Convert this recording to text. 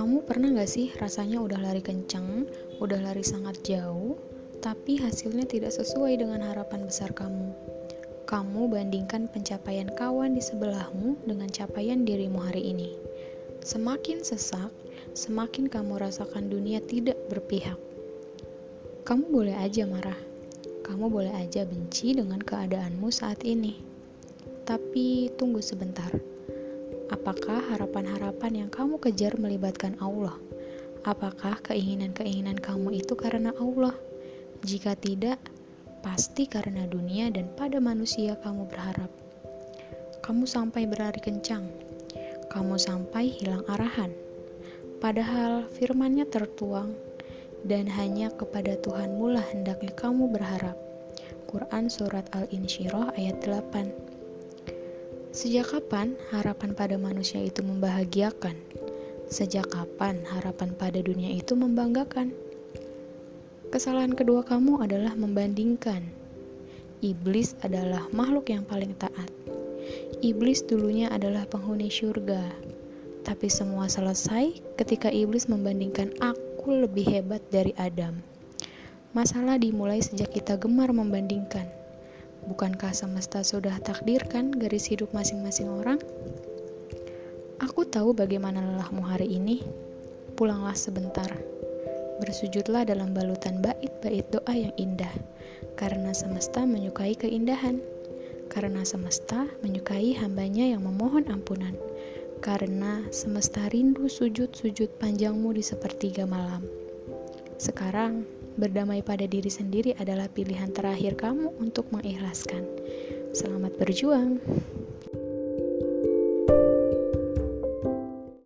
Pernah gak sih rasanya udah lari kenceng, udah lari sangat jauh, tapi hasilnya tidak sesuai dengan harapan besar kamu? Kamu bandingkan pencapaian kawan di sebelahmu dengan capaian dirimu hari ini. Semakin sesak, semakin kamu rasakan dunia tidak berpihak. Kamu boleh aja marah, kamu boleh aja benci dengan keadaanmu saat ini. Tapi tunggu sebentar Apakah harapan-harapan yang kamu kejar melibatkan Allah? Apakah keinginan-keinginan kamu itu karena Allah? Jika tidak, pasti karena dunia dan pada manusia kamu berharap. Kamu sampai berlari kencang, kamu sampai hilang arahan. Padahal firmannya tertuang, dan hanya kepada Tuhanmu lah hendaknya kamu berharap. Quran Surat Al-Insyirah ayat 8 Sejak kapan harapan pada manusia itu membahagiakan? Sejak kapan harapan pada dunia itu membanggakan? Kesalahan kedua kamu adalah membandingkan. Iblis adalah makhluk yang paling taat. Iblis dulunya adalah penghuni surga. Tapi semua selesai ketika iblis membandingkan aku lebih hebat dari Adam. Masalah dimulai sejak kita gemar membandingkan. Bukankah semesta sudah takdirkan garis hidup masing-masing orang? Aku tahu bagaimana lelahmu hari ini. Pulanglah sebentar. Bersujudlah dalam balutan bait-bait doa yang indah. Karena semesta menyukai keindahan. Karena semesta menyukai hambanya yang memohon ampunan. Karena semesta rindu sujud-sujud panjangmu di sepertiga malam. Sekarang, Berdamai pada diri sendiri adalah pilihan terakhir kamu untuk mengikhlaskan. Selamat berjuang.